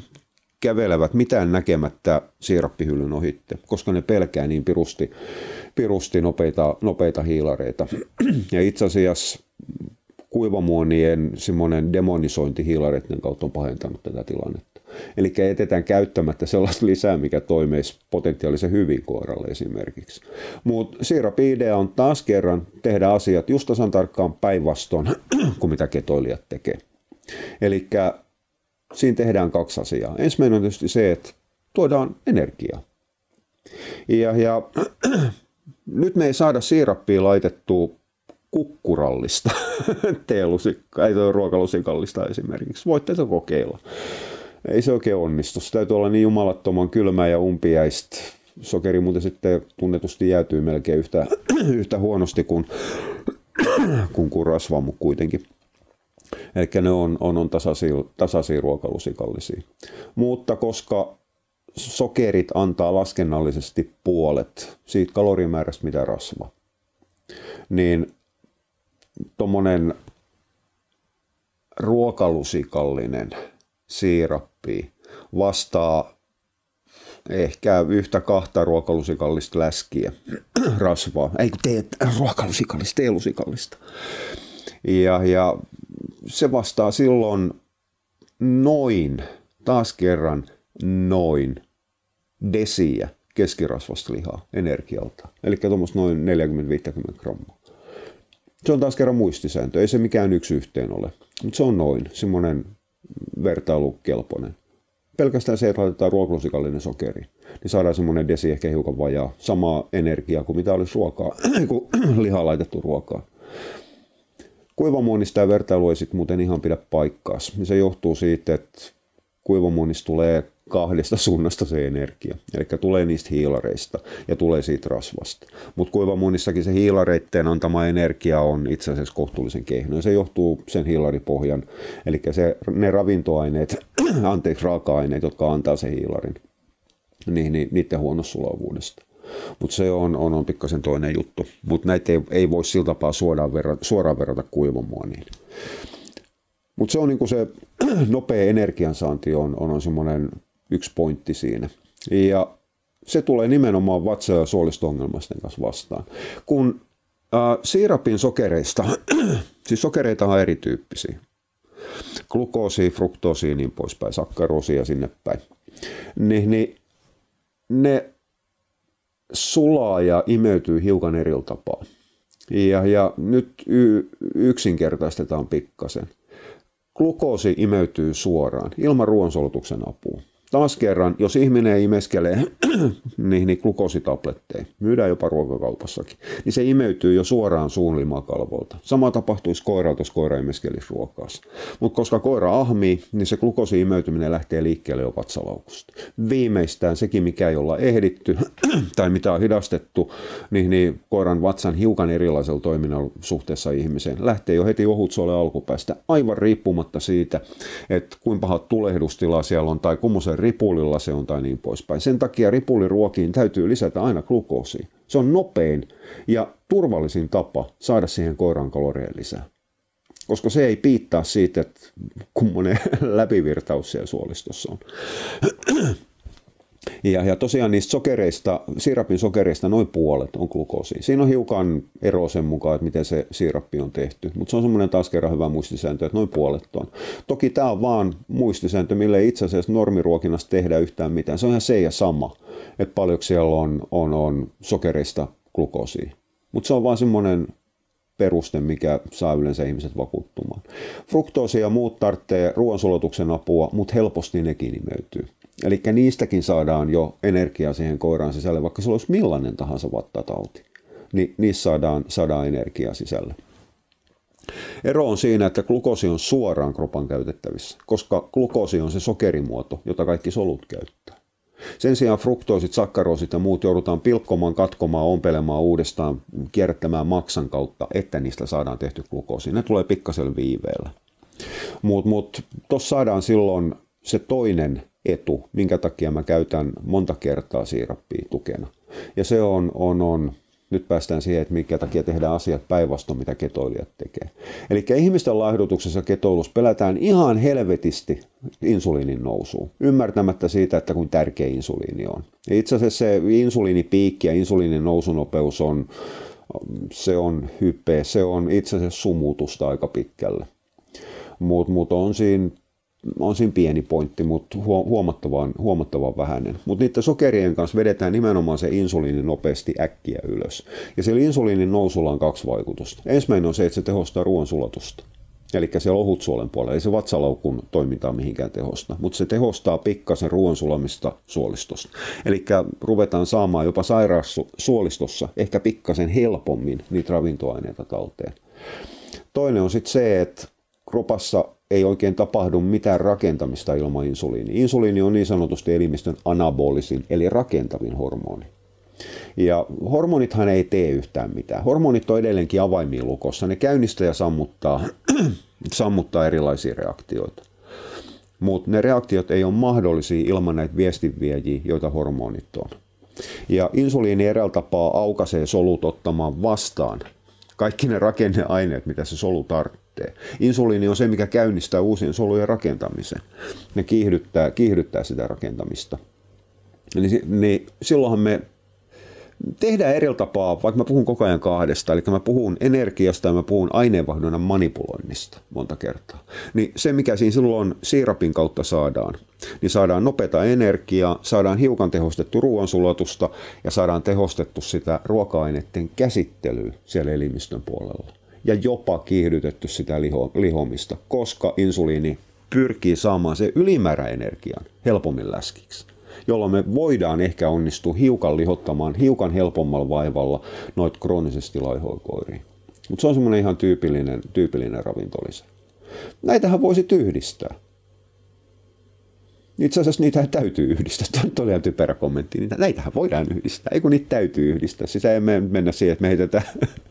[SPEAKER 1] kävelevät mitään näkemättä siirappihyllyn ohitte, koska ne pelkää niin pirusti, pirusti nopeita, nopeita hiilareita. Ja itse asiassa kuivamuonien semmoinen demonisointi hiilareiden kautta on pahentanut tätä tilannetta. Eli jätetään käyttämättä sellaista lisää, mikä toimisi potentiaalisen hyvin koiralle esimerkiksi. Mutta siirapi-idea on taas kerran tehdä asiat just tasan tarkkaan päinvastoin kuin mitä ketoilijat tekee. Eli siinä tehdään kaksi asiaa. Ensimmäinen on tietysti se, että tuodaan energiaa. Ja, ja nyt me ei saada siirappia laitettua kukkurallista, teelusikka, ei ruokalusikallista esimerkiksi. Voitte se kokeilla ei se oikein onnistu. Se täytyy olla niin jumalattoman kylmää ja umpiäistä. Sokeri muuten sitten tunnetusti jäätyy melkein yhtä, yhtä huonosti kuin, kuin, kuin rasva, mutta kuitenkin. Eli ne on, on, on tasaisia, tasaisia ruokalusikallisia. Mutta koska sokerit antaa laskennallisesti puolet siitä kalorimäärästä, mitä rasva, niin tuommoinen ruokalusikallinen siirappia vastaa ehkä yhtä kahta ruokalusikallista läskiä, rasvaa. Ei kun teet ruokalusikallista, teelusikallista. Ja, ja se vastaa silloin noin, taas kerran noin desiä keskirasvasta lihaa energialta. Eli tuommoista noin 40-50 grammaa. Se on taas kerran muistisääntö, ei se mikään yksi yhteen ole, mutta se on noin, semmoinen vertailukelpoinen. pelkästään se, että laitetaan ruokalusikallinen sokeri, niin saadaan semmoinen desi ehkä hiukan vajaa, samaa energiaa kuin mitä olisi ruokaa, kun lihaa laitettu ruokaa. Kuivamuonista ja vertailu ei sitten muuten ihan pidä paikkaas. Se johtuu siitä, että kuivamuonista tulee kahdesta suunnasta se energia. Eli tulee niistä hiilareista ja tulee siitä rasvasta. Mutta kuivamuunissakin se hiilareitteen antama energia on itse asiassa kohtuullisen kehno. Ja se johtuu sen hiilaripohjan, eli se, ne ravintoaineet, anteeksi raaka-aineet, jotka antaa se hiilarin, niin, niin niiden huonossulavuudesta. Mutta se on, on, on pikkasen toinen juttu. Mutta näitä ei, ei voi sillä tapaa suoraan verrata, suoraan verrata kuivamuoniin. Mutta se on niinku se nopea energiansaanti on, on, semmoinen yksi pointti siinä. Ja se tulee nimenomaan vatsa- ja suolisto-ongelmaisten kanssa vastaan. Kun äh, siirapin sokereista, siis sokereita on erityyppisiä. Glukoosi, fruktoosi niin poispäin, sakkarosi ja sinne päin. Niin, niin ne sulaa ja imeytyy hiukan eri tapaa. Ja, ja nyt y- yksinkertaistetaan pikkasen. Glukoosi imeytyy suoraan ilman ruoansolutuksen apua. Taas kerran, jos ihminen imeskelee niin, niin glukoositabletteja, myydään jopa ruokakaupassakin, niin se imeytyy jo suoraan suun limakalvolta. Sama tapahtuisi koiralta, jos koira imeskelisi ruokaassa. Mutta koska koira ahmii, niin se glukoosi imeytyminen lähtee liikkeelle jo vatsalaukusta. Viimeistään sekin, mikä ei olla ehditty tai mitä on hidastettu, niin, niin koiran vatsan hiukan erilaisella toiminnalla suhteessa ihmiseen lähtee jo heti ohutsuolen alkupäästä, aivan riippumatta siitä, että kuinka paha tulehdustila siellä on tai kummoisen ripulilla se on tai niin poispäin. Sen takia ripuliruokiin täytyy lisätä aina glukoosia. Se on nopein ja turvallisin tapa saada siihen koiran kaloreja lisää. Koska se ei piittaa siitä, että kummonen läpivirtaus siellä suolistossa on. Ja, ja tosiaan niistä sokereista, siirapin sokereista noin puolet on glukoosi. Siinä on hiukan ero sen mukaan, että miten se siirappi on tehty, mutta se on semmoinen taas kerran hyvä muistisääntö, että noin puolet on. Toki tämä on vaan muistisääntö, millä ei itse asiassa normiruokinnassa tehdä yhtään mitään. Se on ihan se ja sama, että paljonko siellä on, on, on sokereista glukoosia. Mutta se on vaan semmoinen peruste, mikä saa yleensä ihmiset vakuuttumaan. Fruktoosi ja muut tarvitsee ruoansulatuksen apua, mutta helposti nekin imeytyy. Eli niistäkin saadaan jo energiaa siihen koiraan sisälle, vaikka se olisi millainen tahansa vattatauti. Niin niissä saadaan, saadaan energiaa sisälle. Ero on siinä, että glukoosi on suoraan kropan käytettävissä, koska glukoosi on se sokerimuoto, jota kaikki solut käyttää. Sen sijaan fruktoosit, sakkaroosit ja muut joudutaan pilkkomaan, katkomaan, ompelemaan uudestaan, kierrättämään maksan kautta, että niistä saadaan tehty glukoosi. Ne tulee pikkasen viiveellä. Mutta mut, tuossa saadaan silloin se toinen etu, minkä takia mä käytän monta kertaa siirappia tukena. Ja se on, on, on nyt päästään siihen, että minkä takia tehdään asiat päinvastoin, mitä ketoilijat tekee. Eli ihmisten laihdutuksessa ketoilussa pelätään ihan helvetisti insuliinin nousuun, ymmärtämättä siitä, että kuin tärkeä insuliini on. Ja itse asiassa se insuliinipiikki ja insuliinin nousunopeus on, se on hype, se on itse asiassa sumutusta aika pitkälle. Mutta mut on siinä on siinä pieni pointti, mutta huomattavan, huomattavan vähäinen. Mutta niiden sokerien kanssa vedetään nimenomaan se insuliini nopeasti äkkiä ylös. Ja sillä insuliinin nousulla on kaksi vaikutusta. Ensimmäinen on se, että se tehostaa ruoansulatusta. Eli se ohutsuolen puolella, ei se vatsalaukun toimintaa mihinkään tehosta, mutta se tehostaa pikkasen ruoansulamista suolistosta. Eli ruvetaan saamaan jopa sairaussuolistossa ehkä pikkasen helpommin niitä ravintoaineita talteen. Toinen on sitten se, että kropassa ei oikein tapahdu mitään rakentamista ilman insuliini. Insuliini on niin sanotusti elimistön anabolisin, eli rakentavin hormoni. Ja hormonithan ei tee yhtään mitään. Hormonit on edelleenkin avaimia lukossa. Ne käynnistää ja sammuttaa, sammuttaa erilaisia reaktioita. Mutta ne reaktiot ei ole mahdollisia ilman näitä viestinviejiä, joita hormonit on. Ja insuliini eräällä tapaa aukaisee solut ottamaan vastaan kaikki ne rakenneaineet, mitä se solu tarvitsee lähtee. Insuliini on se, mikä käynnistää uusien solujen rakentamisen. Ne kiihdyttää, kiihdyttää sitä rakentamista. Eli, niin silloinhan me tehdään eri tapaa, vaikka mä puhun koko ajan kahdesta, eli mä puhun energiasta ja mä puhun aineenvaihdunnan manipuloinnista monta kertaa. Niin se, mikä siinä silloin siirapin kautta saadaan, niin saadaan nopeata energiaa, saadaan hiukan tehostettu ruoansulatusta ja saadaan tehostettu sitä ruoka-aineiden käsittelyä siellä elimistön puolella ja jopa kiihdytetty sitä liho, lihomista, koska insuliini pyrkii saamaan se ylimääräenergian helpommin läskiksi jolloin me voidaan ehkä onnistua hiukan lihottamaan hiukan helpommalla vaivalla noita kroonisesti laihoja. Mutta se on semmoinen ihan tyypillinen, tyypillinen ravintolisä. Näitähän voisi yhdistää. Itse asiassa niitä täytyy yhdistää. Tuo oli ihan typerä kommentti. Niitä, näitähän voidaan yhdistää. Ei kun niitä täytyy yhdistää. Siis ei me mennä siihen, että me heitetään,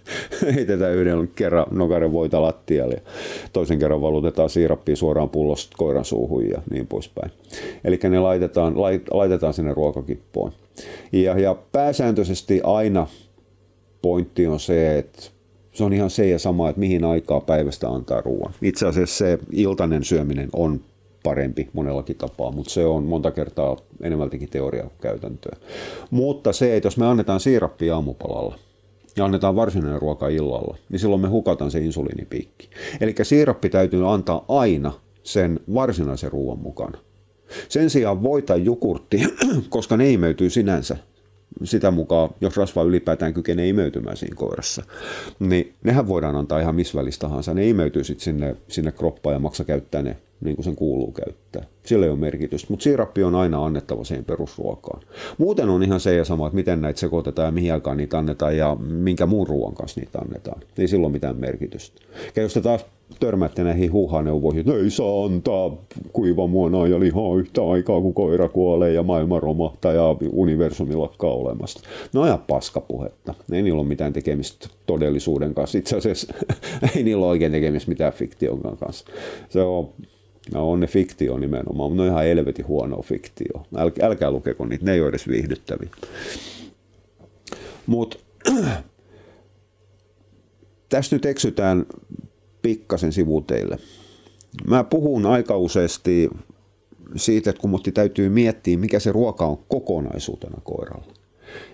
[SPEAKER 1] heitetään yhden kerran nokaren voita lattialle ja toisen kerran valutetaan siirappia suoraan pullosta koiran suuhun ja niin poispäin. Eli ne laitetaan, laitetaan sinne ruokakippoon. Ja, ja pääsääntöisesti aina pointti on se, että se on ihan se ja sama, että mihin aikaa päivästä antaa ruoan. Itse asiassa se iltainen syöminen on parempi monellakin tapaa, mutta se on monta kertaa enemmältikin teoriakäytäntöä. Mutta se, että jos me annetaan siirappia aamupalalla, ja annetaan varsinainen ruoka illalla, niin silloin me hukataan se insuliinipiikki. Eli siirappi täytyy antaa aina sen varsinaisen ruoan mukana. Sen sijaan voita jukurtti, koska ne imeytyy sinänsä sitä mukaan, jos rasva ylipäätään kykenee imeytymään siinä koirassa, niin nehän voidaan antaa ihan missä välissä tahansa. Ne imeytyy sitten sinne, sinne kroppaan ja maksa käyttää ne niin kuin sen kuuluu käyttää. Sillä ei ole merkitystä, mutta siirappi on aina annettava siihen perusruokaan. Muuten on ihan se ja sama, että miten näitä sekoitetaan ja mihin aikaan niitä annetaan ja minkä muun ruoan kanssa niitä annetaan. Ei silloin mitään merkitystä. Ja jos te taas törmäätte näihin huuhaneuvoihin, että ei saa antaa kuivamuonaa ja lihaa yhtä aikaa, kun koira kuolee ja maailma romahtaa ja universumi lakkaa olemasta. No ja paskapuhetta. Ei niillä ole mitään tekemistä todellisuuden kanssa. Itse asiassa ei niillä ole oikein tekemistä mitään fiktion kanssa. Se on No on ne fiktio nimenomaan, mutta ne on ihan helvetin huono fiktio. Äl, älkää lukeko niitä, ne ei ole edes viihdyttäviä. Mutta tässä nyt eksytään pikkasen sivuteille. Mä puhun aika useasti siitä, että kun mutti täytyy miettiä, mikä se ruoka on kokonaisuutena koiralla.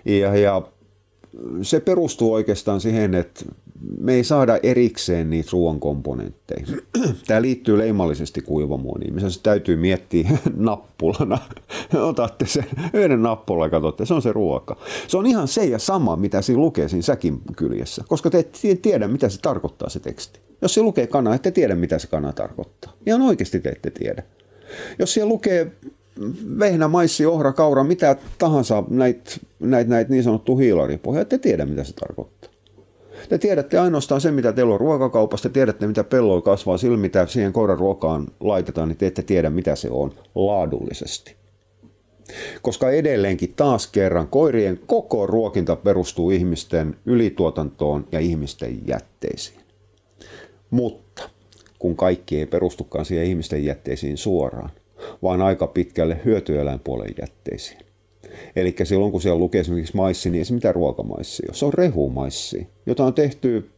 [SPEAKER 1] Ja, ja se perustuu oikeastaan siihen, että me ei saada erikseen niitä ruoan komponentteja. Tämä liittyy leimallisesti kuivamuoniin, missä se täytyy miettiä nappulana. Otatte sen yhden nappulan ja katsotte, se on se ruoka. Se on ihan se ja sama, mitä siinä lukee siinä säkin kyljessä, koska te ette tiedä, mitä se tarkoittaa se teksti. Jos se lukee kana, ette tiedä, mitä se kana tarkoittaa. Ihan oikeasti te ette tiedä. Jos siellä lukee vehnä, maissi, ohra, kaura, mitä tahansa näitä näit, näit niin sanottu hiilaripohja, ette tiedä, mitä se tarkoittaa. Te tiedätte ainoastaan sen, mitä teillä on ruokakaupasta, te tiedätte, mitä pelloa kasvaa, sillä mitä siihen koiran ruokaan laitetaan, niin te ette tiedä, mitä se on laadullisesti. Koska edelleenkin taas kerran koirien koko ruokinta perustuu ihmisten ylituotantoon ja ihmisten jätteisiin. Mutta kun kaikki ei perustukaan siihen ihmisten jätteisiin suoraan, vaan aika pitkälle hyötyeläinpuolen jätteisiin. Eli silloin kun siellä lukee esimerkiksi maissi, niin ei se mitään ruokamaissi ole. Se on rehumaissi, jota on tehty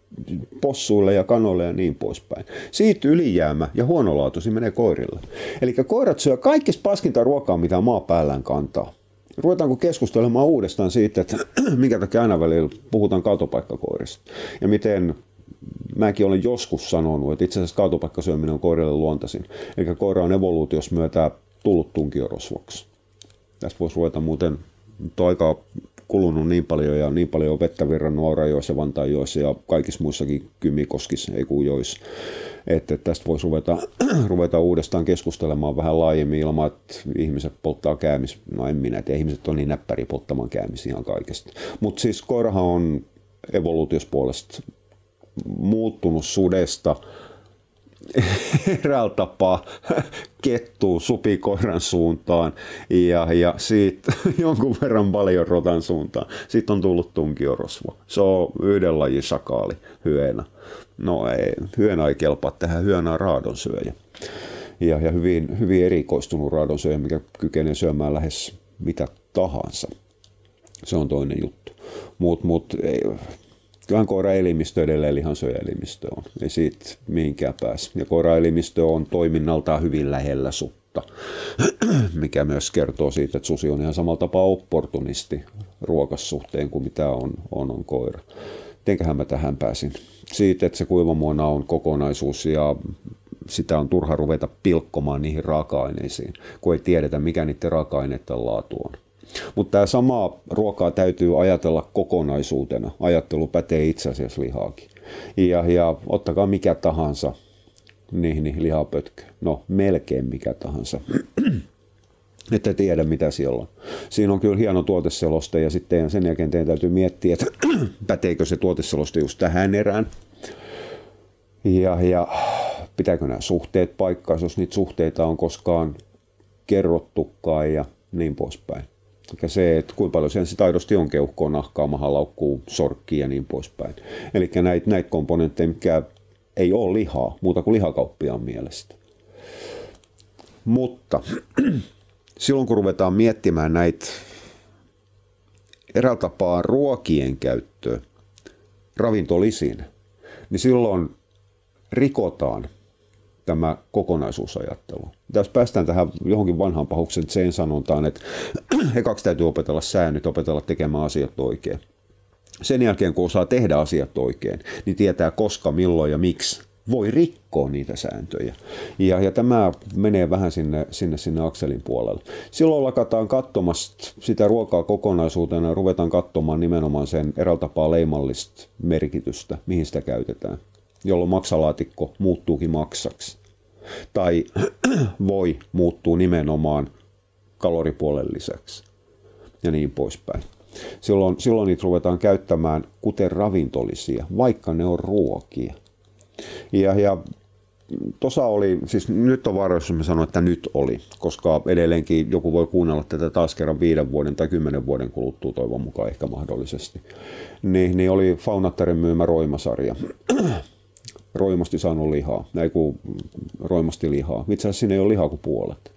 [SPEAKER 1] possuille ja kanoille ja niin poispäin. Siitä ylijäämä ja huonolaatuisi menee koirille. Eli koirat syö kaikista paskinta ruokaa, mitä maa päällään kantaa. Ruvetaanko keskustelemaan uudestaan siitä, että minkä takia aina välillä puhutaan kaatopaikkakoirista ja miten mäkin olen joskus sanonut, että itse asiassa kaatopaikkasyöminen on koirille luontaisin. Eli koira on evoluutiossa myötä tullut tunkiorosvoksi. Tästä voisi ruveta muuten, nyt on aika kulunut niin paljon ja niin paljon vettä virran Nuorajoissa, Vantaajoissa ja kaikissa muissakin Kymikoskissa, ei kun joissa. Että tästä voisi ruveta, ruveta uudestaan keskustelemaan vähän laajemmin ilman, että ihmiset polttaa käämis. No en minä, että ihmiset on niin näppäri polttamaan käämis ihan kaikesta. Mutta siis koirahan on evoluutiospuolesta muuttunut sudesta eräällä tapaa kettuu supikoiran suuntaan ja, ja siitä jonkun verran paljon rotan suuntaan. Sitten on tullut tunkiorosvo. Se on yhden lajin sakaali, hyönä. No ei, hyönä ei kelpaa tähän, hyönä on raadonsyöjä. Ja, ja hyvin, hyvin erikoistunut raadonsyöjä, mikä kykenee syömään lähes mitä tahansa. Se on toinen juttu. Mutta mut, kyllähän koiraelimistö edelleen lihansyöjäelimistö on. Ei siitä mihinkään pääse. Ja koiraelimistö on toiminnaltaan hyvin lähellä sutta, mikä myös kertoo siitä, että susi on ihan samalla tapaa opportunisti ruokassuhteen kuin mitä on, on, on koira. Mitenköhän mä tähän pääsin? Siitä, että se kuivamuona on kokonaisuus ja sitä on turha ruveta pilkkomaan niihin raaka-aineisiin, kun ei tiedetä, mikä niiden raaka-aineiden laatu on. Mutta tämä sama ruokaa täytyy ajatella kokonaisuutena. Ajattelu pätee itse asiassa lihaakin. Ja, ja ottakaa mikä tahansa Niin, niin lihapötkö. No, melkein mikä tahansa. että tiedä mitä siellä on. Siinä on kyllä hieno tuoteseloste ja sitten sen jälkeen teidän täytyy miettiä, että päteekö se tuoteseloste just tähän erään. Ja, ja pitääkö nämä suhteet paikkaa, jos niitä suhteita on koskaan kerrottukaan ja niin poispäin. Eli se, että kuinka paljon sen aidosti on keuhkoa, nahkaa, mahalaukkuu, sorkkia ja niin poispäin. Eli näitä, näitä komponentteja, mikä ei ole lihaa, muuta kuin lihakauppiaan mielestä. Mutta silloin kun ruvetaan miettimään näitä eräällä tapaa ruokien käyttöä ravintolisiin, niin silloin rikotaan tämä kokonaisuusajattelu. Tässä päästään tähän johonkin vanhaan pahuksen sen sanontaan, että ekaksi täytyy opetella säännöt, opetella tekemään asiat oikein. Sen jälkeen, kun osaa tehdä asiat oikein, niin tietää koska, milloin ja miksi voi rikkoa niitä sääntöjä. Ja, ja tämä menee vähän sinne, sinne, sinne akselin puolelle. Silloin lakataan katsomasta sitä ruokaa kokonaisuutena ja ruvetaan katsomaan nimenomaan sen eräällä tapaa leimallista merkitystä, mihin sitä käytetään, jolloin maksalaatikko muuttuukin maksaksi. Tai voi muuttuu nimenomaan kaloripuolen lisäksi ja niin poispäin. Silloin, silloin niitä ruvetaan käyttämään kuten ravintolisia, vaikka ne on ruokia – ja, ja tuossa oli, siis nyt on varoissa, mä sanoin, että nyt oli, koska edelleenkin joku voi kuunnella tätä taas kerran viiden vuoden tai kymmenen vuoden kuluttua toivon mukaan ehkä mahdollisesti. Niin, niin oli Faunattaren myymä Roimasarja. Roimasti saanut lihaa, ei kun roimasti lihaa. Itse asiassa siinä ei ole lihaa kuin puolet.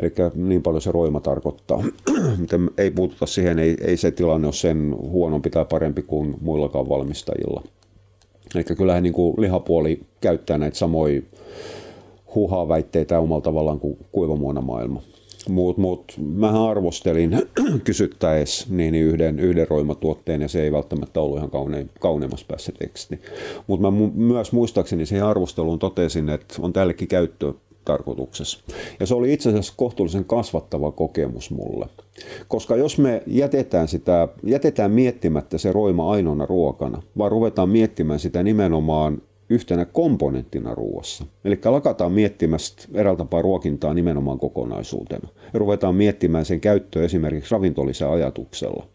[SPEAKER 1] Eli niin paljon se roima tarkoittaa. Miten ei puututa siihen, ei, ei se tilanne ole sen huonompi tai parempi kuin muillakaan valmistajilla. Eli kyllähän niin kuin lihapuoli käyttää näitä samoja huhaa-väitteitä omalla tavallaan kuin kuivamuona maailma. Mutta mut, mähän arvostelin kysyttäessä niin yhden, yhden roimatuotteen ja se ei välttämättä ollut ihan kaune, kauneimmassa päässä teksti. Mutta mä mu- myös muistaakseni siihen arvosteluun totesin, että on tällekin käyttö tarkoituksessa. Ja se oli itse asiassa kohtuullisen kasvattava kokemus mulle. Koska jos me jätetään, sitä, jätetään miettimättä se roima ainoana ruokana, vaan ruvetaan miettimään sitä nimenomaan yhtenä komponenttina ruoassa. Eli lakataan miettimästä eräältä tapaa ruokintaa nimenomaan kokonaisuutena. Ja ruvetaan miettimään sen käyttöä esimerkiksi ravintolisen ajatuksella.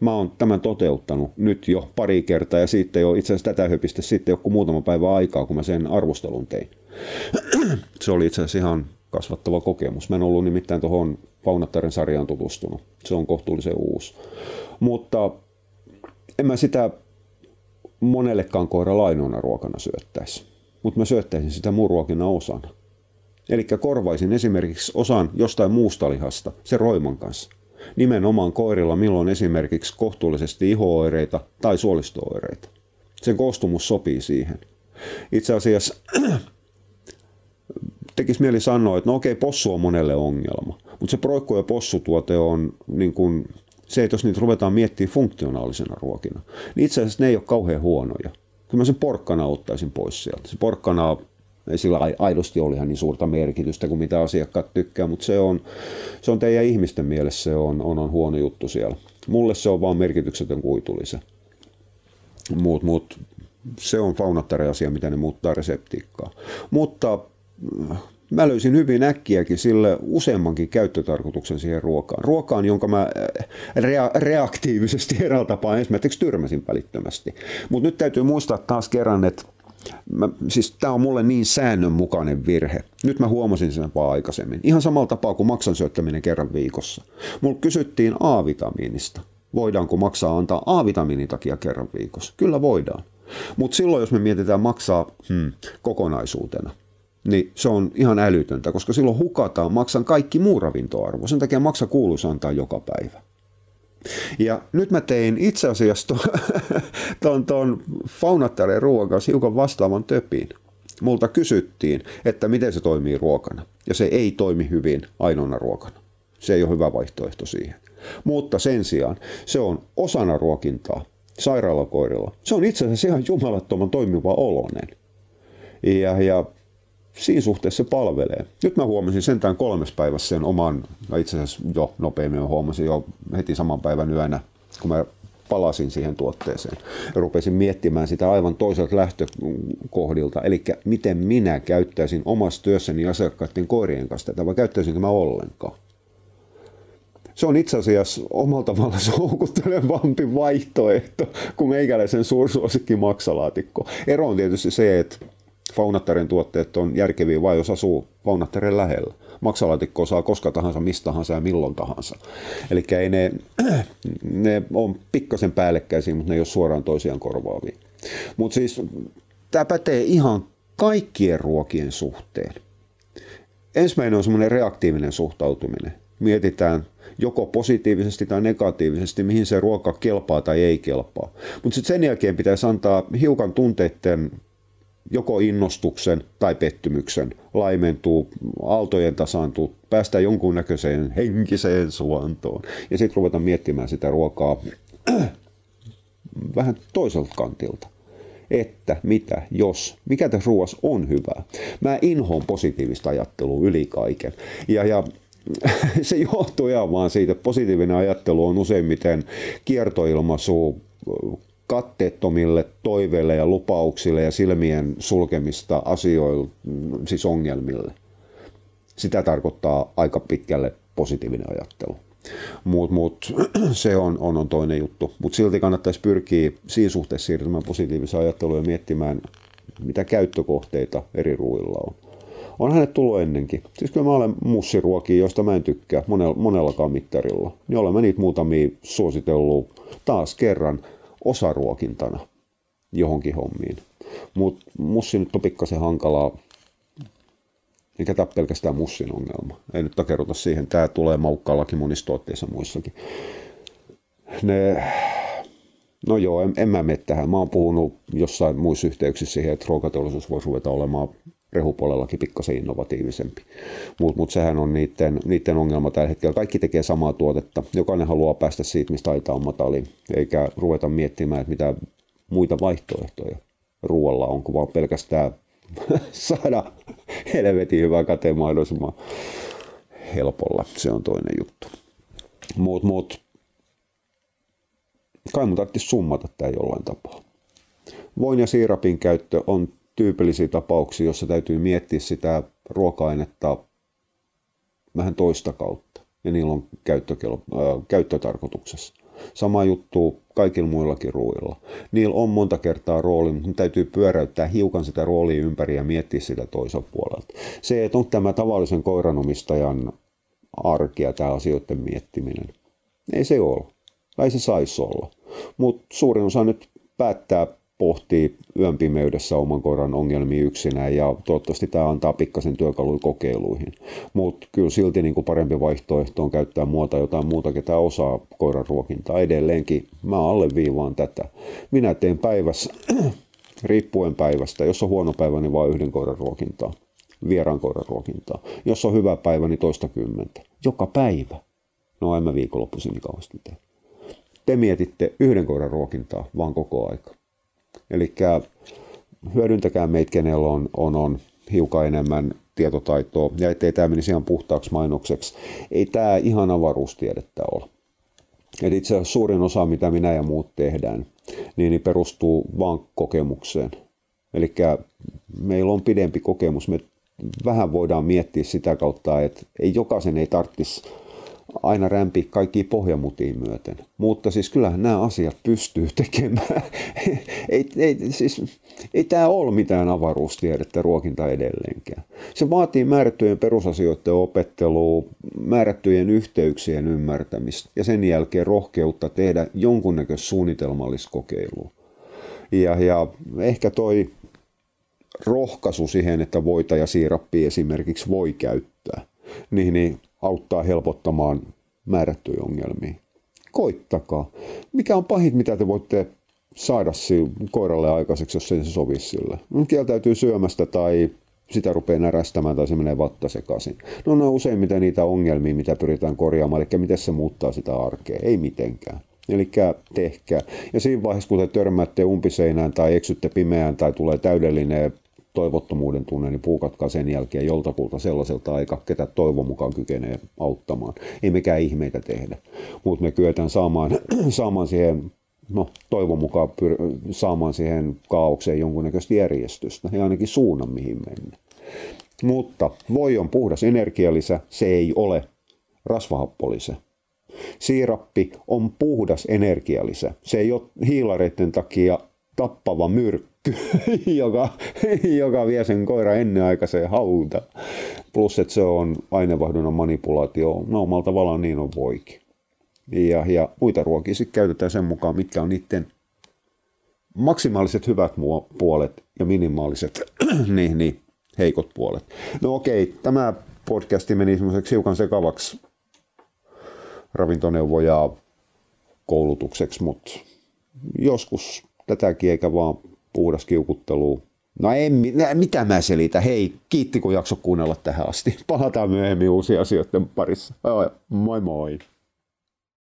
[SPEAKER 1] Mä oon tämän toteuttanut nyt jo pari kertaa ja sitten jo itse asiassa tätä höpistä sitten joku muutama päivä aikaa, kun mä sen arvostelun tein. se oli itse asiassa ihan kasvattava kokemus. Mä en ollut nimittäin tuohon Faunattaren sarjaan tutustunut. Se on kohtuullisen uusi. Mutta en mä sitä monellekaan koira lainoina ruokana syöttäisi. Mutta mä syöttäisin sitä muun ruokina osana. Eli korvaisin esimerkiksi osan jostain muusta lihasta se roiman kanssa. Nimenomaan koirilla milloin esimerkiksi kohtuullisesti ihooireita tai suolistooireita. Sen koostumus sopii siihen. Itse asiassa tekisi mieli sanoa, että no okei, possu on monelle ongelma, mutta se proikku- ja possutuote on niin kuin, se, että jos niitä ruvetaan miettimään funktionaalisena ruokina, niin itse asiassa ne ei ole kauhean huonoja. Kyllä mä sen porkkana ottaisin pois sieltä. Se porkkana ei sillä aidosti ole ihan niin suurta merkitystä kuin mitä asiakkaat tykkää, mutta se on, se on teidän ihmisten mielessä se on, on, on huono juttu siellä. Mulle se on vaan merkityksetön kuitulise. Muut, muut, se on faunattari-asia, mitä ne muuttaa reseptiikkaa. Mutta mä löysin hyvin äkkiäkin sille useammankin käyttötarkoituksen siihen ruokaan. Ruokaan, jonka mä äh, rea- reaktiivisesti eräällä tapaa ensimmäiseksi tyrmäsin välittömästi. Mutta nyt täytyy muistaa taas kerran, että Mä, siis tämä on mulle niin säännönmukainen virhe. Nyt mä huomasin sen vaan aikaisemmin. Ihan samalla tapaa kuin maksan syöttäminen kerran viikossa. Mulla kysyttiin A-vitamiinista. Voidaanko maksaa antaa A-vitamiinin takia kerran viikossa? Kyllä voidaan. Mutta silloin, jos me mietitään maksaa hmm, kokonaisuutena, niin se on ihan älytöntä, koska silloin hukataan maksan kaikki muu ravintoarvo. Sen takia maksa kuuluisi antaa joka päivä. Ja nyt mä tein itse asiassa tuon, ton faunattaren ruoan kanssa hiukan vastaavan töpin. Multa kysyttiin, että miten se toimii ruokana. Ja se ei toimi hyvin ainoana ruokana. Se ei ole hyvä vaihtoehto siihen. Mutta sen sijaan se on osana ruokintaa sairaalakoirilla. Se on itse asiassa ihan jumalattoman toimiva olonen. Ja, ja siinä suhteessa se palvelee. Nyt mä huomasin sentään kolmes päivässä sen oman, itse asiassa jo nopeammin huomasin jo heti saman päivän yönä, kun mä palasin siihen tuotteeseen ja rupesin miettimään sitä aivan toiselta lähtökohdilta, eli miten minä käyttäisin omassa työssäni asiakkaiden koirien kanssa tätä, vai käyttäisinkö mä ollenkaan. Se on itse asiassa omalla tavalla se houkuttelevampi vaihtoehto kuin meikäläisen suursuosikki maksalaatikko. Ero on tietysti se, että Faunattaren tuotteet on järkeviä vain jos asuu Faunattaren lähellä. Maksalaatikko saa koska tahansa, mistä tahansa ja milloin tahansa. Eli ne, ne on pikkasen päällekkäisiä, mutta ne ei ole suoraan toisiaan korvaavia. Mutta siis tämä pätee ihan kaikkien ruokien suhteen. Ensimmäinen on semmoinen reaktiivinen suhtautuminen. Mietitään joko positiivisesti tai negatiivisesti, mihin se ruoka kelpaa tai ei kelpaa. Mutta sitten sen jälkeen pitäisi antaa hiukan tunteiden joko innostuksen tai pettymyksen laimentuu, aaltojen tasaantuu, päästään jonkunnäköiseen henkiseen suontoon ja sitten ruvetaan miettimään sitä ruokaa vähän toiselta kantilta. Että mitä, jos, mikä tässä ruoassa on hyvää. Mä inhoon positiivista ajattelua yli kaiken. Ja, ja se johtuu ihan vaan siitä, että positiivinen ajattelu on useimmiten kiertoilmaisu katteettomille toiveille ja lupauksille ja silmien sulkemista asioille, siis ongelmille. Sitä tarkoittaa aika pitkälle positiivinen ajattelu. Mutta mut, se on, on, on toinen juttu. Mutta silti kannattaisi pyrkiä siinä suhteessa siirtymään positiiviseen ajatteluun ja miettimään, mitä käyttökohteita eri ruuilla on. On hänet tullut ennenkin. Siis kyllä mä olen mussiruokia, joista mä en tykkää monella, monellakaan mittarilla. Niin olemme niitä muutamia suositellut taas kerran osaruokintana johonkin hommiin. Mutta mussi nyt on pikkasen hankalaa, eikä tämä pelkästään mussin ongelma. Ei nyt takeruta siihen, tämä tulee maukkaallakin monissa tuotteissa muissakin. Ne, no joo, en, en mä mene tähän. Mä oon puhunut jossain muissa yhteyksissä siihen, että ruokateollisuus voisi ruveta olemaan rehupuolellakin pikkasen innovatiivisempi. Mutta mut sehän on niiden, niiden ongelma tällä hetkellä. Kaikki tekee samaa tuotetta. Jokainen haluaa päästä siitä, mistä aita on matali, eikä ruveta miettimään, että mitä muita vaihtoehtoja ruoalla on, kun vaan pelkästään saada helvetin hyvää käteen mahdollisimman helpolla. Se on toinen juttu. Mut, mut, kai mun tarvitsisi summata tämä jollain tapaa. Voin ja siirapin käyttö on tyypillisiä tapauksia, jossa täytyy miettiä sitä ruoka-ainetta vähän toista kautta. Ja niillä on käyttökel- äh, käyttötarkoituksessa. Sama juttu kaikilla muillakin ruoilla. Niillä on monta kertaa rooli, mutta täytyy pyöräyttää hiukan sitä roolia ympäri ja miettiä sitä toisen puolelta. Se, että on tämä tavallisen koiranomistajan arkea tämä asioiden miettiminen. Ei se ole. Tai se saisi olla. Mutta suurin osa nyt päättää pohtii yön pimeydessä oman koiran ongelmia yksinään ja toivottavasti tämä antaa pikkasen työkaluja kokeiluihin. Mutta kyllä silti niin kuin parempi vaihtoehto on käyttää muuta jotain muuta, ketä osaa koiran ruokintaa. Edelleenkin mä alleviivaan tätä. Minä teen päivässä, riippuen päivästä, jos on huono päivä, niin vain yhden koiran ruokintaa vieraan koiran ruokintaa. Jos on hyvä päivä, niin toista kymmentä. Joka päivä. No en mä viikonloppuisin niin kauheasti tee. Te mietitte yhden koiran ruokintaa vaan koko aika. Eli hyödyntäkää meitä, kenellä on, on, on hiukan enemmän tietotaitoa, ja ettei tämä menisi ihan puhtaaksi mainokseksi. Ei tämä ihan avaruustiedettä ole. Eli itse asiassa suurin osa, mitä minä ja muut tehdään, niin, niin perustuu vain kokemukseen. Eli meillä on pidempi kokemus. Me vähän voidaan miettiä sitä kautta, että ei jokaisen ei tarvitsisi aina rämpi kaikki pohjamutiin myöten. Mutta siis kyllähän nämä asiat pystyy tekemään. ei, ei, siis, ei tämä ole mitään avaruustiedettä ruokinta edelleenkään. Se vaatii määrättyjen perusasioiden opettelua, määrättyjen yhteyksien ymmärtämistä ja sen jälkeen rohkeutta tehdä jonkunnäköistä suunnitelmallista kokeilua. Ja, ja ehkä toi rohkaisu siihen, että voita ja siirappi esimerkiksi voi käyttää, niin, niin auttaa helpottamaan määrättyjä ongelmia. Koittakaa. Mikä on pahit, mitä te voitte saada koiralle aikaiseksi, jos ei se sovi sille? No, kieltäytyy syömästä tai sitä rupeaa närästämään tai se menee vatta sekaisin. No ne on useimmiten niitä ongelmia, mitä pyritään korjaamaan, eli miten se muuttaa sitä arkea. Ei mitenkään. Eli tehkää. Ja siinä vaiheessa, kun te törmäätte umpiseinään tai eksytte pimeään tai tulee täydellinen toivottomuuden tunne, niin puukatkaa sen jälkeen joltakulta sellaiselta aika, ketä toivon mukaan kykenee auttamaan. Ei mekään ihmeitä tehdä, mutta me kyetään saamaan, saamaan siihen no, toivon mukaan pyr- saamaan siihen kaaukseen jonkunnäköistä järjestystä ja ainakin suunnan mihin mennä. Mutta voi on puhdas energialisä, se ei ole rasvahappolisä. Siirappi on puhdas energialisä. Se ei ole hiilareiden takia tappava myrkky, joka, joka vie sen koira ennenaikaiseen hauta. Plus, että se on aineenvaihdunnan manipulaatio. No omalla tavallaan niin on voikin. Ja, ja muita ruokia sitten käytetään sen mukaan, mitkä on niiden maksimaaliset hyvät puolet ja minimaaliset niin, niin, heikot puolet. No okei, tämä podcasti meni semmoiseksi hiukan sekavaksi ravintoneuvoja koulutukseksi, mutta joskus tätäkin eikä vaan puhdas kiukuttelu. No en, mitä mä selitä. Hei, kiitti kun jakso kuunnella tähän asti. Palataan myöhemmin uusia asioiden parissa. Moi moi.